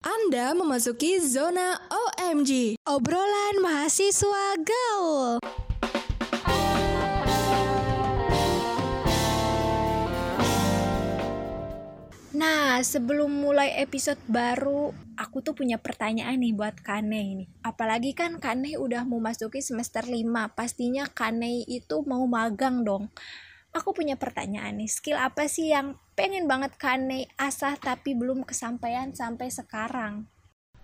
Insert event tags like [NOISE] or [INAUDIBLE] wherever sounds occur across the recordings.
Anda memasuki zona OMG, obrolan mahasiswa gaul. Nah, sebelum mulai episode baru, aku tuh punya pertanyaan nih buat Kane ini. Apalagi kan Kane udah mau masuki semester 5, pastinya Kane itu mau magang dong. Aku punya pertanyaan nih, skill apa sih yang pengen banget Kane asah tapi belum kesampaian sampai sekarang?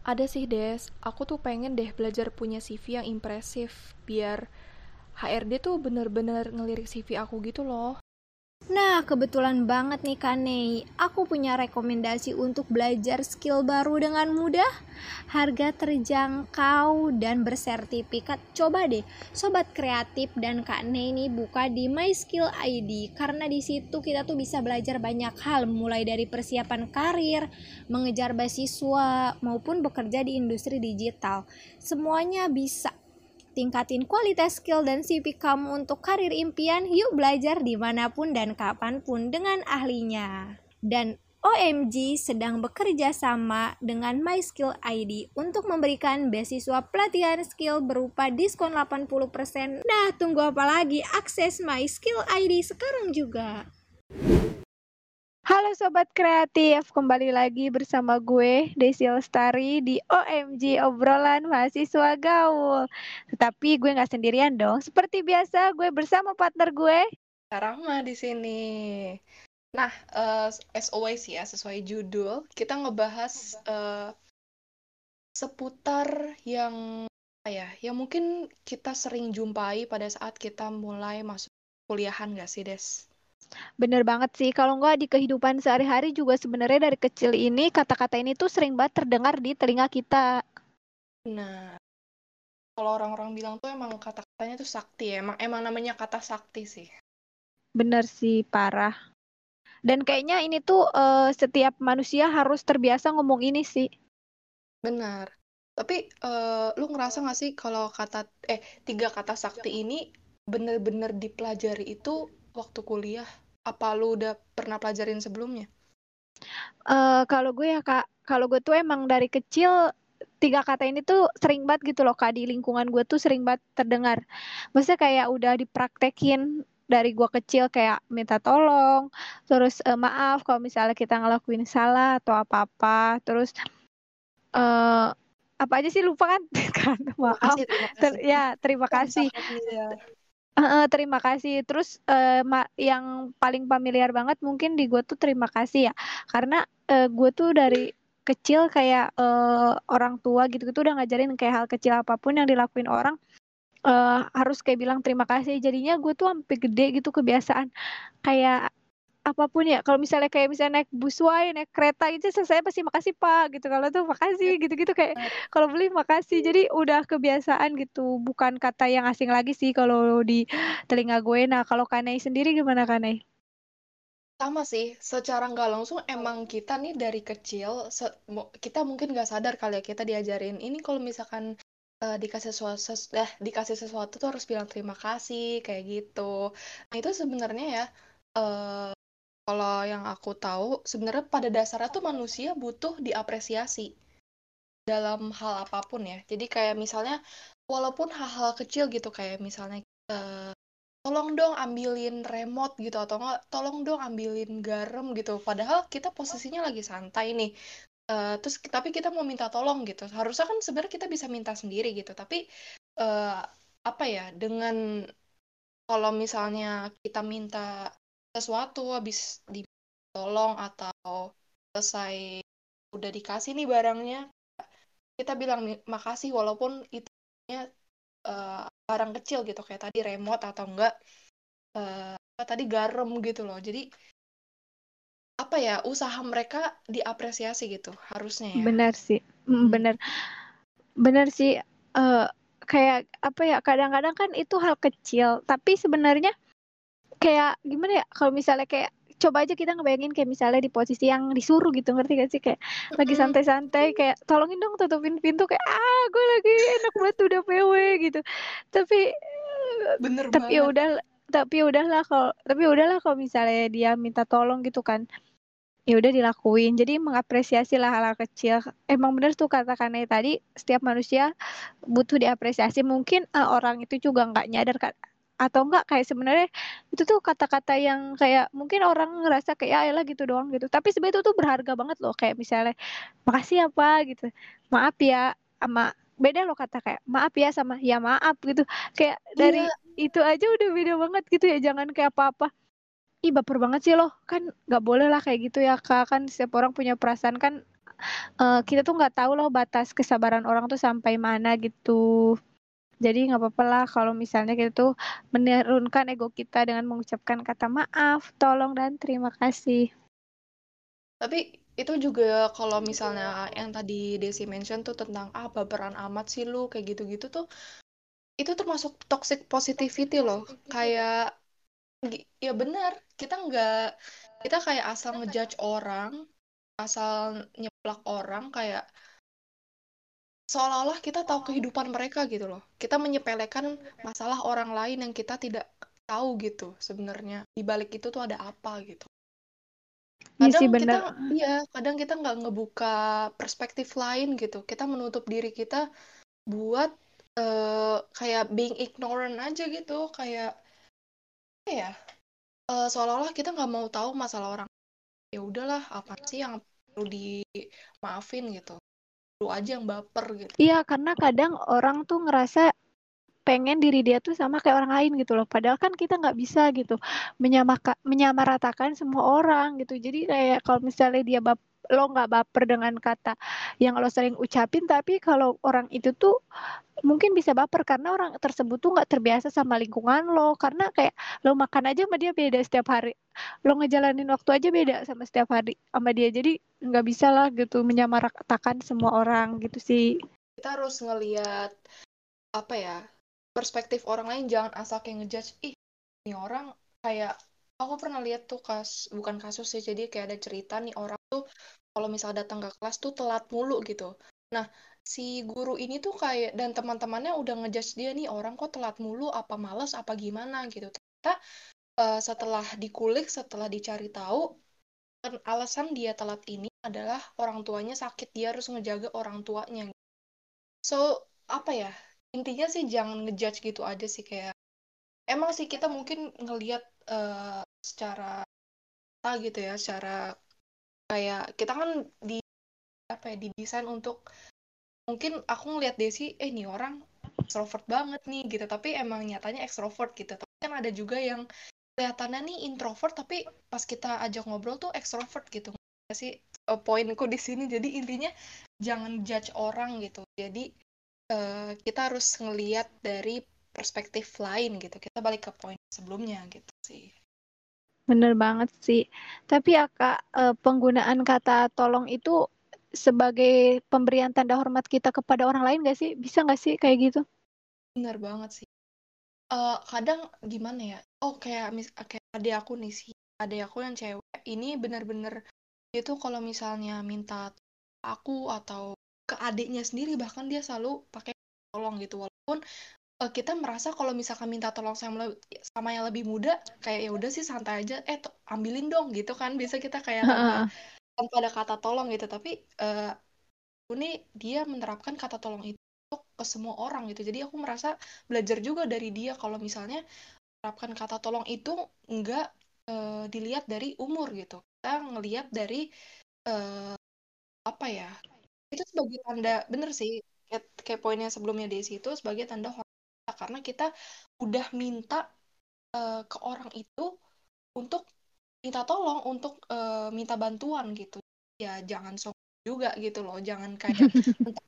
Ada sih Des, aku tuh pengen deh belajar punya CV yang impresif, biar HRD tuh bener-bener ngelirik CV aku gitu loh. Nah, kebetulan banget nih Kanei. Aku punya rekomendasi untuk belajar skill baru dengan mudah, harga terjangkau dan bersertifikat. Coba deh, sobat kreatif dan Kak Nei nih buka di My Skill ID karena di situ kita tuh bisa belajar banyak hal mulai dari persiapan karir, mengejar beasiswa maupun bekerja di industri digital. Semuanya bisa tingkatin kualitas skill dan CV kamu untuk karir impian, yuk belajar di mana pun dan kapan pun dengan ahlinya. Dan OMG sedang bekerja sama dengan My Skill ID untuk memberikan beasiswa pelatihan skill berupa diskon 80%. Nah, tunggu apa lagi? Akses My Skill ID sekarang juga. Halo Sobat Kreatif, kembali lagi bersama gue Desi Lestari di OMG Obrolan Mahasiswa Gaul. Tetapi gue nggak sendirian dong, seperti biasa gue bersama partner gue. Rahma di sini. Nah, uh, as always ya, sesuai judul, kita ngebahas uh, seputar yang apa ya, yang mungkin kita sering jumpai pada saat kita mulai masuk kuliahan gak sih, Des? Bener banget sih, kalau nggak di kehidupan sehari-hari juga sebenarnya dari kecil ini kata-kata ini tuh sering banget terdengar di telinga kita. Nah, kalau orang-orang bilang tuh emang kata-katanya tuh sakti ya, emang emang namanya kata sakti sih. Bener sih, parah. Dan kayaknya ini tuh uh, setiap manusia harus terbiasa ngomong ini sih. Benar. Tapi uh, lu ngerasa gak sih kalau kata eh tiga kata sakti ini bener-bener dipelajari itu waktu kuliah? Apa lu udah pernah pelajarin sebelumnya? Uh, kalau gue ya kak, kalau gue tuh emang dari kecil tiga kata ini tuh sering banget gitu loh kak di lingkungan gue tuh sering banget terdengar. Maksudnya kayak udah dipraktekin dari gue kecil kayak minta tolong, terus uh, maaf kalau misalnya kita ngelakuin salah atau apa-apa, terus uh, apa aja sih lupa kan? [LAUGHS] kan maaf. Terima kasih, terima kasih. Ter ya terima kasih. Uh, terima kasih. Terus uh, yang paling familiar banget mungkin di gue tuh terima kasih ya, karena uh, gue tuh dari kecil kayak uh, orang tua gitu gitu udah ngajarin kayak hal kecil apa pun yang dilakuin orang uh, harus kayak bilang terima kasih. Jadinya gue tuh sampai gede gitu kebiasaan kayak apa pun ya. Kalau misalnya kayak misalnya naik busway naik kereta itu saya pasti makasih pak gitu. Kalau tuh makasih iya. gitu-gitu kayak kalau beli makasih. Jadi udah kebiasaan gitu. Bukan kata yang asing lagi sih kalau di telinga gue. Nah kalau Kanei sendiri gimana Kanei? sama sih. Secara nggak langsung emang kita nih dari kecil kita mungkin nggak sadar kali ya kita diajarin. Ini kalau misalkan uh, dikasih sesuatu ses eh, dikasih sesuatu tuh harus bilang terima kasih kayak gitu. Nah itu sebenarnya ya uh, kalau yang aku tahu, sebenarnya pada dasarnya tuh manusia butuh diapresiasi dalam hal apa pun ya. Jadi kayak misalnya, walaupun hal-hal kecil gitu kayak misalnya, uh, tolong dong ambilin remote gitu atau enggak, tolong dong ambilin garam gitu. Padahal kita posisinya lagi santai nih. Uh, terus tapi kita mau minta tolong gitu. Harusnya kan sebenarnya kita bisa minta sendiri gitu. Tapi uh, apa ya dengan kalau misalnya kita minta sesuatu habis ditolong atau selesai udah dikasih nih barangnya kita bilang makasih walaupun itu uh, barang kecil gitu kayak tadi remote atau enggak uh, tadi garam gitu loh. Jadi apa ya usaha mereka diapresiasi gitu harusnya ya. Benar sih. Hmm. benar. Benar sih uh, kayak apa ya kadang-kadang kan itu hal kecil tapi sebenarnya kayak gimana ya kalau misalnya kayak coba aja kita ngebayangin kayak misalnya di posisi yang disuruh gitu ngerti gak sih? Kayak lagi santai-santai kayak tolongin dong tutupin pintu kayak ah gue lagi enak banget udah PW gitu. Tapi bener tapi ya udah tapi udahlah kalau tapi udahlah kalau misalnya dia minta tolong gitu kan ya udah dilakuin. Jadi mengapresiasi lah hal-hal kecil. Emang bener tuh kata Kane tadi setiap manusia butuh diapresiasi. Mungkin uh, orang itu juga nggak nyadar kan atau enggak kayak sebenarnya itu tuh kata-kata yang kayak mungkin orang ngerasa kayak ya gitu doang gitu. Tapi sebenarnya itu tuh berharga banget loh kayak misalnya makasih apa ya, gitu. Maaf ya sama beda loh kata kayak maaf ya sama ya maaf gitu. Kayak dari iya. itu aja udah beda banget gitu ya jangan kayak apa-apa. Ih baper banget sih loh kan nggak boleh lah kayak gitu ya kak. Kan setiap orang punya perasaan kan uh, kita tuh nggak tahu loh batas kesabaran orang tuh sampai mana gitu jadi nggak apa-apa lah kalau misalnya kita tuh menurunkan ego kita dengan mengucapkan kata maaf tolong dan terima kasih. Tapi itu juga kalau misalnya yang tadi Desi mention tuh tentang ah baperan amat sih lu kayak gitu-gitu tuh itu termasuk toxic positivity loh. Kayak ya benar kita nggak kita kayak asal ngejudge orang asal nyeplak orang kayak seolah-olah kita tahu kehidupan mereka gitu loh. Kita menyepelekan masalah orang lain yang kita tidak tahu gitu sebenarnya. Di balik itu tuh ada apa gitu. Iya kadang ya kita iya kadang kita nggak ngebuka perspektif lain gitu. Kita menutup diri kita buat uh, kayak being ignorant aja gitu. Kayak ya uh, seolah-olah kita nggak mau tahu masalah orang. Ya udahlah apa sih yang perlu dimaafin gitu lu aja yang baper gitu. Iya karena kadang orang tuh ngerasa pengen diri dia tuh sama kayak orang lain gitu loh. Padahal kan kita nggak bisa gitu menyamaratakan semua orang gitu. Jadi kayak kalau misalnya dia bap lo nggak baper dengan kata yang lo sering ucapin tapi kalau orang itu tuh mungkin bisa baper karena orang tersebut tuh nggak terbiasa sama lingkungan lo. Karena kayak lo makan aja sama dia beda setiap hari. Lo ngejalanin waktu aja beda sama setiap hari sama dia. Jadi nggak bisa lah gitu menyamaratakan semua orang gitu sih. Kita harus ngelihat apa ya perspektif orang lain. Jangan asal kayak ngejudge ih ini orang kayak aku pernah lihat tuh kas bukan kasus sih jadi kayak ada cerita nih orang tuh kalau misal datang ke kelas tuh telat mulu gitu. Nah si guru ini tuh kayak dan teman-temannya udah ngejudge dia nih orang kok telat mulu apa males apa gimana gitu. Ternyata uh, setelah dikulik setelah dicari tahu alasan dia telat ini adalah orang tuanya sakit dia harus ngejaga orang tuanya. So apa ya intinya sih jangan ngejudge gitu aja sih kayak emang sih kita mungkin ngelihat uh, secara apa gitu ya secara kayak kita kan di apa ya didesain untuk mungkin aku ngelihat Desi eh nih orang extrovert banget nih gitu. Tapi emang nyatanya extrovert gitu. Tapi kan ada juga yang kelihatannya nih introvert tapi pas kita ajak ngobrol tuh extrovert gitu. Sih uh, poinku di sini? Jadi intinya jangan judge orang gitu. Jadi uh, kita harus ngelihat dari perspektif lain gitu kita balik ke poin sebelumnya gitu sih Bener banget sih. Tapi ya Kak, eh, penggunaan kata tolong itu sebagai pemberian tanda hormat kita kepada orang lain gak sih? Bisa gak sih kayak gitu? Bener banget sih. Uh, kadang gimana ya? Oh kayak mis kayak adik aku nih sih, adik aku yang cewek ini bener-bener itu kalau misalnya minta aku atau ke adiknya sendiri bahkan dia selalu pakai tolong gitu walaupun uh, kita merasa kalau misalkan minta tolong sama sama yang lebih muda kayak ya udah sih santai aja eh to, ambilin dong gitu kan. Bisa kita kayak tanpa tanpa ada kata tolong gitu. Tapi uh, ini dia menerapkan kata tolong itu ke semua orang gitu. Jadi aku merasa belajar juga dari dia kalau misalnya menerapkan kata tolong itu enggak uh, dilihat dari umur gitu. Kita ngelihat dari uh, apa ya itu sebagai tanda bener sih kayak, kayak poinnya sebelumnya Desi itu sebagai tanda karena kita udah minta uh, ke orang itu untuk minta tolong untuk uh, minta bantuan gitu. Ya jangan sok juga gitu loh. Jangan kayak [LAUGHS]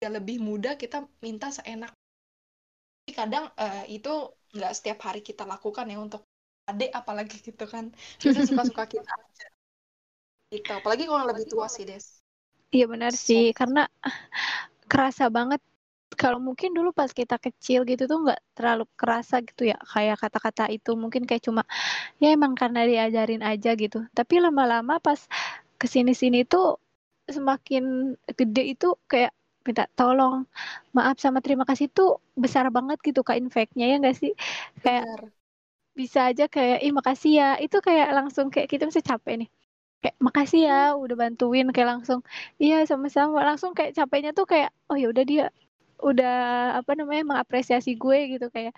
dia lebih muda kita minta seenak. Tapi kadang uh, itu nggak setiap hari kita lakukan ya untuk adik apalagi gitu kan. Kita suka-suka [LAUGHS] kita aja. Gitu. Apalagi kalau lebih tua sih des. Iya benar sih. Karena kerasa banget kalau mungkin dulu pas kita kecil gitu tuh nggak terlalu kerasa gitu ya kayak kata-kata itu. Mungkin kayak cuma ya emang karena diajarin aja gitu. Tapi lama-lama pas ke sini-sini tuh semakin gede itu kayak minta tolong maaf sama terima kasih tuh besar banget gitu kak infeknya ya nggak sih? Kayak Benar. bisa aja kayak ih makasih ya. Itu kayak langsung kayak kita bisa capek nih. Kayak makasih ya udah bantuin kayak langsung iya sama-sama. Langsung kayak capeknya tuh kayak oh ya udah dia udah apa namanya mengapresiasi gue gitu. Kayak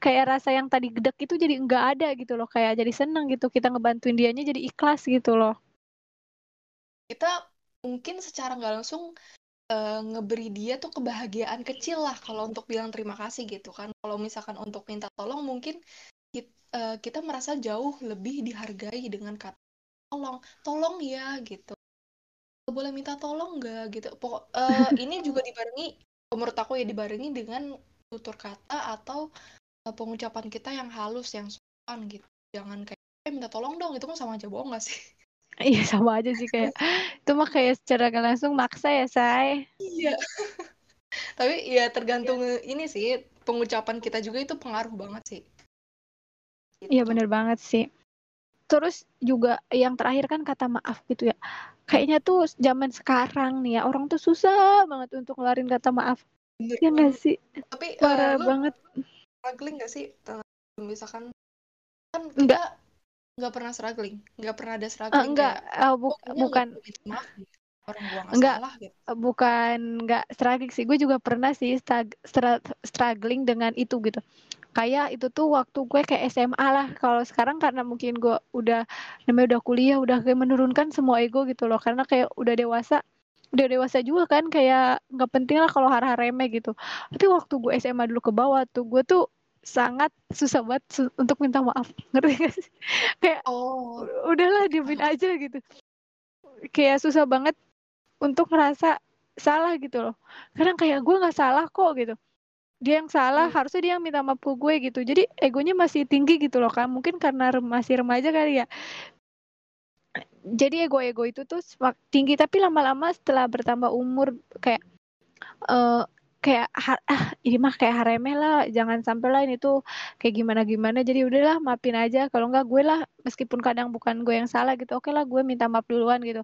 kayak rasa yang tadi gedek itu jadi enggak ada gitu loh. Kayak jadi seneng gitu kita ngebantuin dianya jadi ikhlas gitu loh. Kita mungkin secara nggak langsung uh, ngeberi dia tuh kebahagiaan kecil lah kalau untuk bilang terima kasih gitu kan. Kalau misalkan untuk minta tolong mungkin kita, uh, kita merasa jauh lebih dihargai dengan kata tolong tolong ya gitu. Boleh minta tolong nggak? gitu. Pokok uh, [LAUGHS] ini juga dibarengi menurut aku ya dibarengi dengan tutur kata atau uh, pengucapan kita yang halus yang sopan gitu jangan kayak eh minta tolong dong itu kan sama aja bohong gak sih [LAUGHS] Iya sama aja sih kayak [LAUGHS] itu mah kayak secara langsung maksa ya say. Iya. [LAUGHS] Tapi ya tergantung ini sih pengucapan kita juga itu pengaruh banget sih. Iya, gitu. Bener banget sih. Terus juga yang terakhir kan kata maaf gitu ya. Kayaknya tuh zaman sekarang nih ya orang tuh susah banget untuk ngeluarin kata maaf. Bener ya nggak sih? Tapi eh, parah uh, banget. Struggling gak sih? Misalkan kan kita Enggak nggak pernah struggling nggak pernah ada struggling uh, enggak uh, bu oh, bukan maaf gitu. orang gua gak enggak salah gitu bukan nggak struggling sih gue juga pernah sih struggling dengan itu gitu kayak itu tuh waktu gue kayak SMA lah. Kalau sekarang karena mungkin gue udah namanya udah kuliah udah kayak menurunkan semua ego gitu loh. Karena kayak udah dewasa udah dewasa juga kan. Kayak nggak penting lah kalau hara remeh gitu. Tapi waktu gue SMA dulu ke bawah tuh gue tuh sangat susah banget su untuk minta maaf. [LAUGHS] Ngerti gak sih? Kayak oh. udahlah diemin aja gitu. Kayak susah banget untuk ngerasa salah gitu loh. Kadang kayak gue nggak salah kok gitu dia yang salah hmm. harusnya dia yang minta maaf ke gue gitu. Jadi egonya masih tinggi gitu loh kan mungkin karena masih remaja kali ya. Jadi ego-ego itu tuh tinggi. Tapi lama-lama setelah bertambah umur kayak uh, kayak ah ini mah kayak haremeh lah. Jangan sampai lah ini tuh kayak gimana gimana jadi udahlah maafin aja. Kalau nggak gue lah meskipun kadang bukan gue yang salah gitu oke lah gue minta maaf duluan gitu.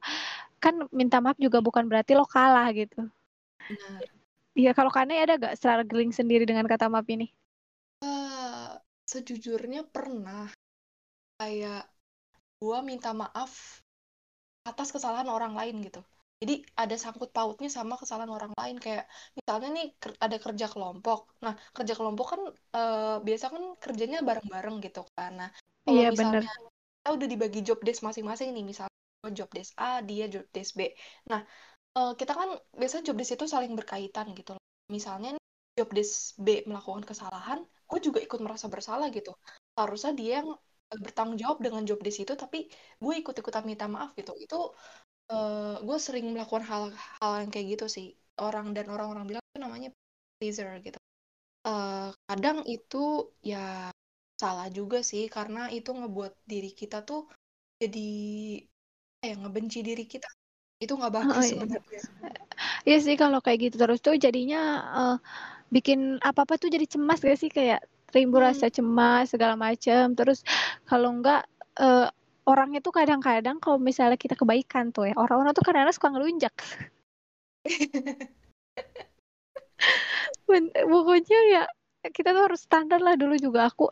Kan minta maaf juga bukan berarti lo kalah gitu Iya kalau Kane ada gak struggling sendiri dengan kata maaf ini? Uh, sejujurnya pernah. Kayak gue minta maaf atas kesalahan orang lain gitu. Jadi ada sangkut pautnya sama kesalahan orang lain. Kayak misalnya nih ada kerja kelompok. Nah kerja kelompok kan e, biasa kan kerjanya bareng-bareng gitu kan. Nah kalau iya, misalnya bener. kita udah dibagi job desk masing-masing nih misalnya job desk A dia job desk B. Nah e, kita kan biasanya job desk itu saling berkaitan gitu misalnya nih, job desk B melakukan kesalahan gue juga ikut merasa bersalah gitu. Harusnya dia yang bertanggung jawab dengan job desk itu tapi gue ikut-ikutan minta maaf gitu. Itu uh, gue sering melakukan hal-hal yang kayak gitu sih. Orang dan orang-orang bilang itu namanya pleaser gitu. Uh, kadang itu ya salah juga sih karena itu ngebuat diri kita tuh jadi ya ngebenci diri kita itu nggak bagus oh, iya. sebenarnya. Iya sih kalau kayak gitu terus tuh jadinya uh, bikin apa apa tuh jadi cemas gak sih? Kayak timbul hmm. rasa cemas segala macam terus kalau enggak uh, orang itu kadang-kadang kalau misalnya kita kebaikan tuh ya orang-orang tuh kadang-kadang suka ngelunjak. [LAUGHS] Pokoknya ya kita tuh harus standar lah dulu juga. Aku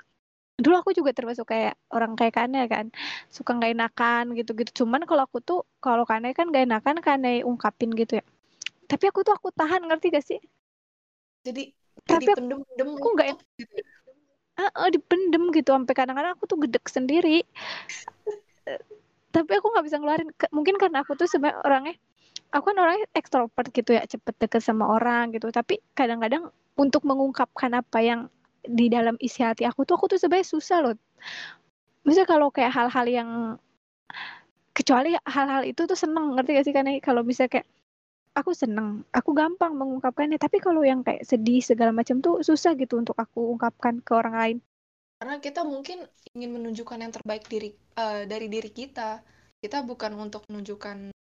dulu aku juga termasuk kayak orang kayak Kane kan suka nggak enakan gitu-gitu. Cuman kalau aku tuh kalau Kane kan nggak enakan Kane ungkapin gitu ya. Tapi aku tuh aku tahan ngerti gak sih? Jadi tapi jadi pendem-pendem aku nggak gitu. Uh, uh, dipendem gitu. Sampai kadang-kadang aku tuh gedek sendiri. Tapi aku nggak bisa ngeluarin. Mungkin karena aku tuh sebenarnya orangnya aku kan orangnya ekstrovert gitu ya. Cepet deket sama orang gitu. Tapi kadang-kadang untuk mengungkapkan apa yang di dalam isi hati aku tuh aku tuh sebenarnya susah loh. Misalnya kalau kayak hal-hal yang kecuali hal-hal itu tuh seneng ngerti gak sih karena kalau bisa kayak aku seneng aku gampang mengungkapkannya. Tapi kalau yang kayak sedih segala macam tuh susah gitu untuk aku ungkapkan ke orang lain. Karena kita mungkin ingin menunjukkan yang terbaik diri uh, dari diri kita. Kita bukan untuk menunjukkan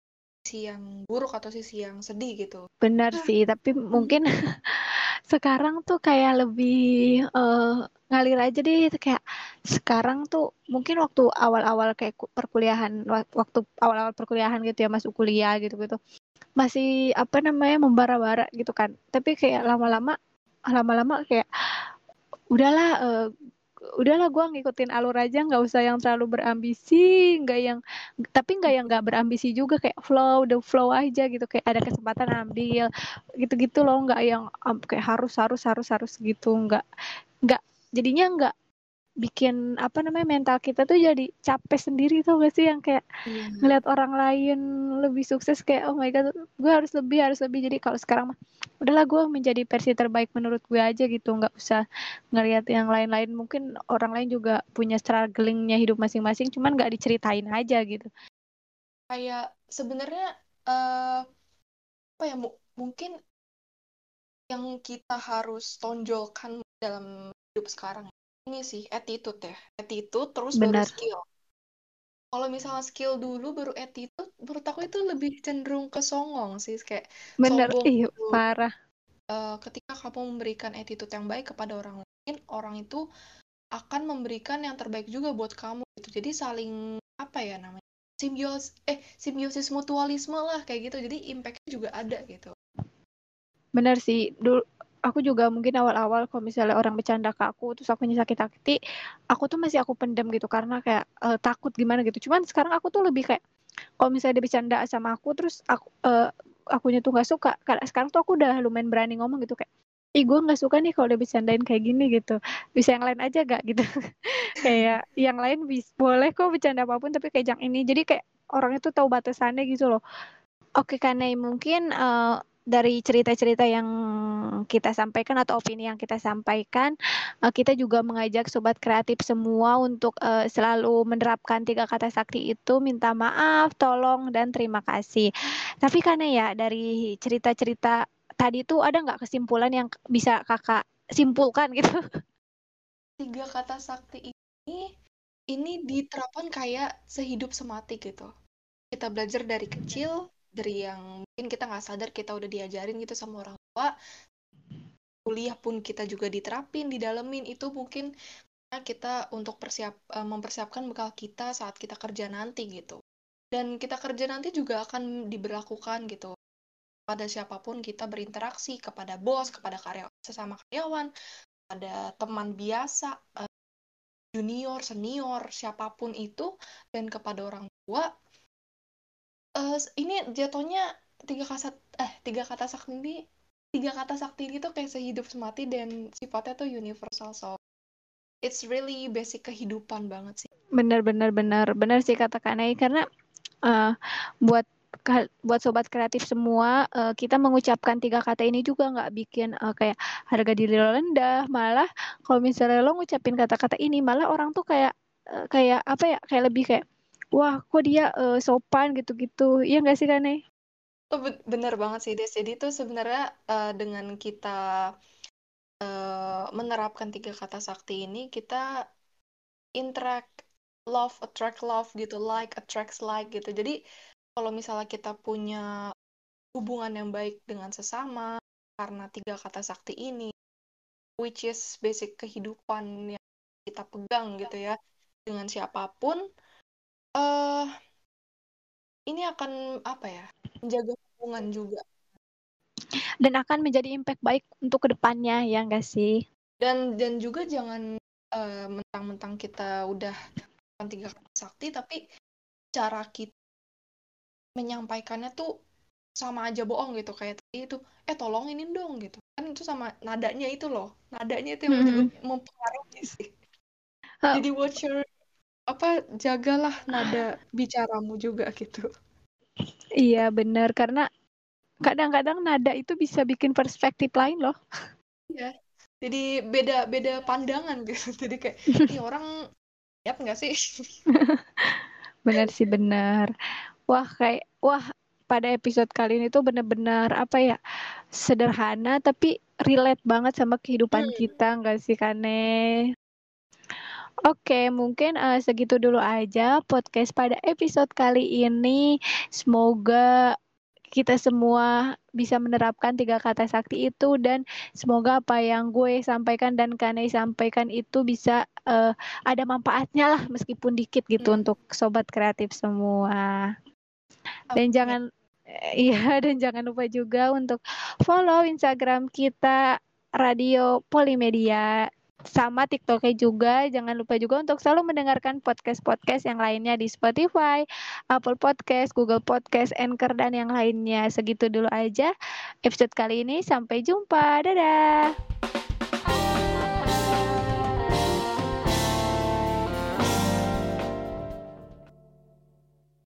sisi yang buruk atau sisi yang sedih gitu. Benar sih tapi mungkin [LAUGHS] sekarang tuh kayak lebih uh, ngalir aja deh kayak sekarang tuh mungkin waktu awal-awal kayak perkuliahan waktu awal-awal perkuliahan gitu ya masuk kuliah gitu gitu masih apa namanya membara-bara gitu kan. Tapi kayak lama-lama lama-lama kayak udahlah uh, udahlah gue ngikutin alur aja nggak usah yang terlalu berambisi nggak yang tapi nggak yang nggak berambisi juga kayak flow the flow aja gitu kayak ada kesempatan ambil gitu-gitu loh nggak yang kayak harus harus harus harus gitu nggak nggak jadinya nggak bikin apa namanya mental kita tuh jadi capek sendiri tuh gak sih yang kayak yeah. ngeliat orang lain lebih sukses kayak oh my god gue harus lebih harus lebih jadi kalau sekarang mah udahlah gue menjadi versi terbaik menurut gue aja gitu. Nggak usah ngeliat yang lain-lain. Mungkin orang lain juga punya strugglingnya hidup masing-masing cuman nggak diceritain aja gitu. Kayak sebenarnya uh, apa ya mungkin yang kita harus tonjolkan dalam hidup sekarang ini sih attitude ya. Attitude terus Benar. baru skill kalau misalnya skill dulu baru attitude menurut aku itu lebih cenderung ke songong sih kayak Bener, iya, parah. uh, ketika kamu memberikan attitude yang baik kepada orang lain orang itu akan memberikan yang terbaik juga buat kamu gitu. Jadi saling apa ya namanya simbiosis eh simbiosis mutualisme lah kayak gitu. Jadi impactnya juga ada gitu. Benar sih dulu aku juga mungkin awal-awal kalau misalnya orang bercanda ke aku terus aku sakit hati aku tuh masih aku pendem gitu karena kayak uh, takut gimana gitu. Cuman sekarang aku tuh lebih kayak kalau misalnya dia bercanda sama aku terus aku uh, akunya tuh nggak suka karena sekarang tuh aku udah lumayan berani ngomong gitu kayak ih gue nggak suka nih kalau dia bercandain kayak gini gitu. Bisa yang lain aja gak gitu. [LAUGHS] Kayak yang lain bis boleh kok bercanda apa pun tapi kayak yang ini. Jadi kayak orang itu tahu batasannya gitu loh. Oke karena mungkin uh, dari cerita-cerita yang kita sampaikan atau opini yang kita sampaikan, uh, kita juga mengajak sobat kreatif semua untuk uh, selalu menerapkan tiga kata sakti itu, minta maaf, tolong, dan terima kasih. Tapi karena ya dari cerita-cerita tadi itu ada nggak kesimpulan yang bisa kakak simpulkan gitu? [LAUGHS] Tiga kata sakti ini ini diterapkan kayak sehidup semati gitu. Kita belajar dari kecil, dari yang mungkin kita nggak sadar kita udah diajarin gitu sama orang tua kuliah pun kita juga diterapin didalemin itu mungkin kita untuk persiap eh, mempersiapkan bekal kita saat kita kerja nanti gitu. Dan kita kerja nanti juga akan diberlakukan gitu. Pada siapa pun kita berinteraksi kepada bos kepada karyawan sesama karyawan pada teman biasa eh, junior senior siapa pun itu dan kepada orang tua uh, ini jatuhnya tiga kata eh tiga kata sakti ini tiga kata sakti ini tuh kayak sehidup semati dan sifatnya tuh universal so it's really basic kehidupan banget sih. Benar benar benar benar sih kata Kanai karena uh, buat buat sobat kreatif semua uh, kita mengucapkan tiga kata ini juga nggak bikin uh, kayak harga diri lo rendah malah kalau misalnya lo ngucapin kata-kata ini malah orang tuh kayak uh, kayak apa ya kayak lebih kayak wah kok dia uh, sopan gitu-gitu iya nggak sih Kane? Oh, bener banget sih Des. Jadi tuh sebenarnya uh, dengan kita uh, menerapkan tiga kata sakti ini, kita interact love attract love gitu, like attracts like gitu. Jadi kalau misalnya kita punya hubungan yang baik dengan sesama karena tiga kata sakti ini, which is basic kehidupan yang kita pegang gitu ya dengan siapa pun uh, ini akan apa ya, menjaga hubungan juga. Dan akan menjadi impact baik untuk ke depannya, ya enggak sih? Dan dan juga jangan, uh, mentang-mentang kita udah tiga kata sakti, tapi cara kita menyampaikannya tuh sama aja bohong gitu, kayak tadi itu, "Eh, tolongin dong," gitu. Kan itu sama nadanya itu loh, nadanya itu yang mm -hmm. mempengaruhi sih. Uh, Jadi watch your apa jagalah nada bicaramu juga gitu. Iya benar karena kadang-kadang nada itu bisa bikin perspektif lain loh. Iya. Jadi beda beda pandangan gitu. [LAUGHS] Jadi kayak ini orang siap nggak sih? [LAUGHS] benar sih benar. Wah kayak wah pada episode kali ini tuh bener-bener apa ya sederhana tapi relate banget sama kehidupan hmm. kita nggak sih Kane? Oke, mungkin uh, segitu dulu aja podcast pada episode kali ini. Semoga kita semua bisa menerapkan tiga kata sakti itu dan semoga apa yang gue sampaikan dan Kane sampaikan itu bisa uh, ada manfaatnya lah meskipun dikit gitu hmm. untuk sobat kreatif semua. Dan okay. jangan [LAUGHS] iya dan jangan lupa juga untuk follow Instagram kita Radio Polimedia sama TikToknya juga. Jangan lupa juga untuk selalu mendengarkan podcast-podcast yang lainnya di Spotify, Apple Podcast, Google Podcast, Anchor, dan yang lainnya. Segitu dulu aja episode kali ini. Sampai jumpa. Dadah.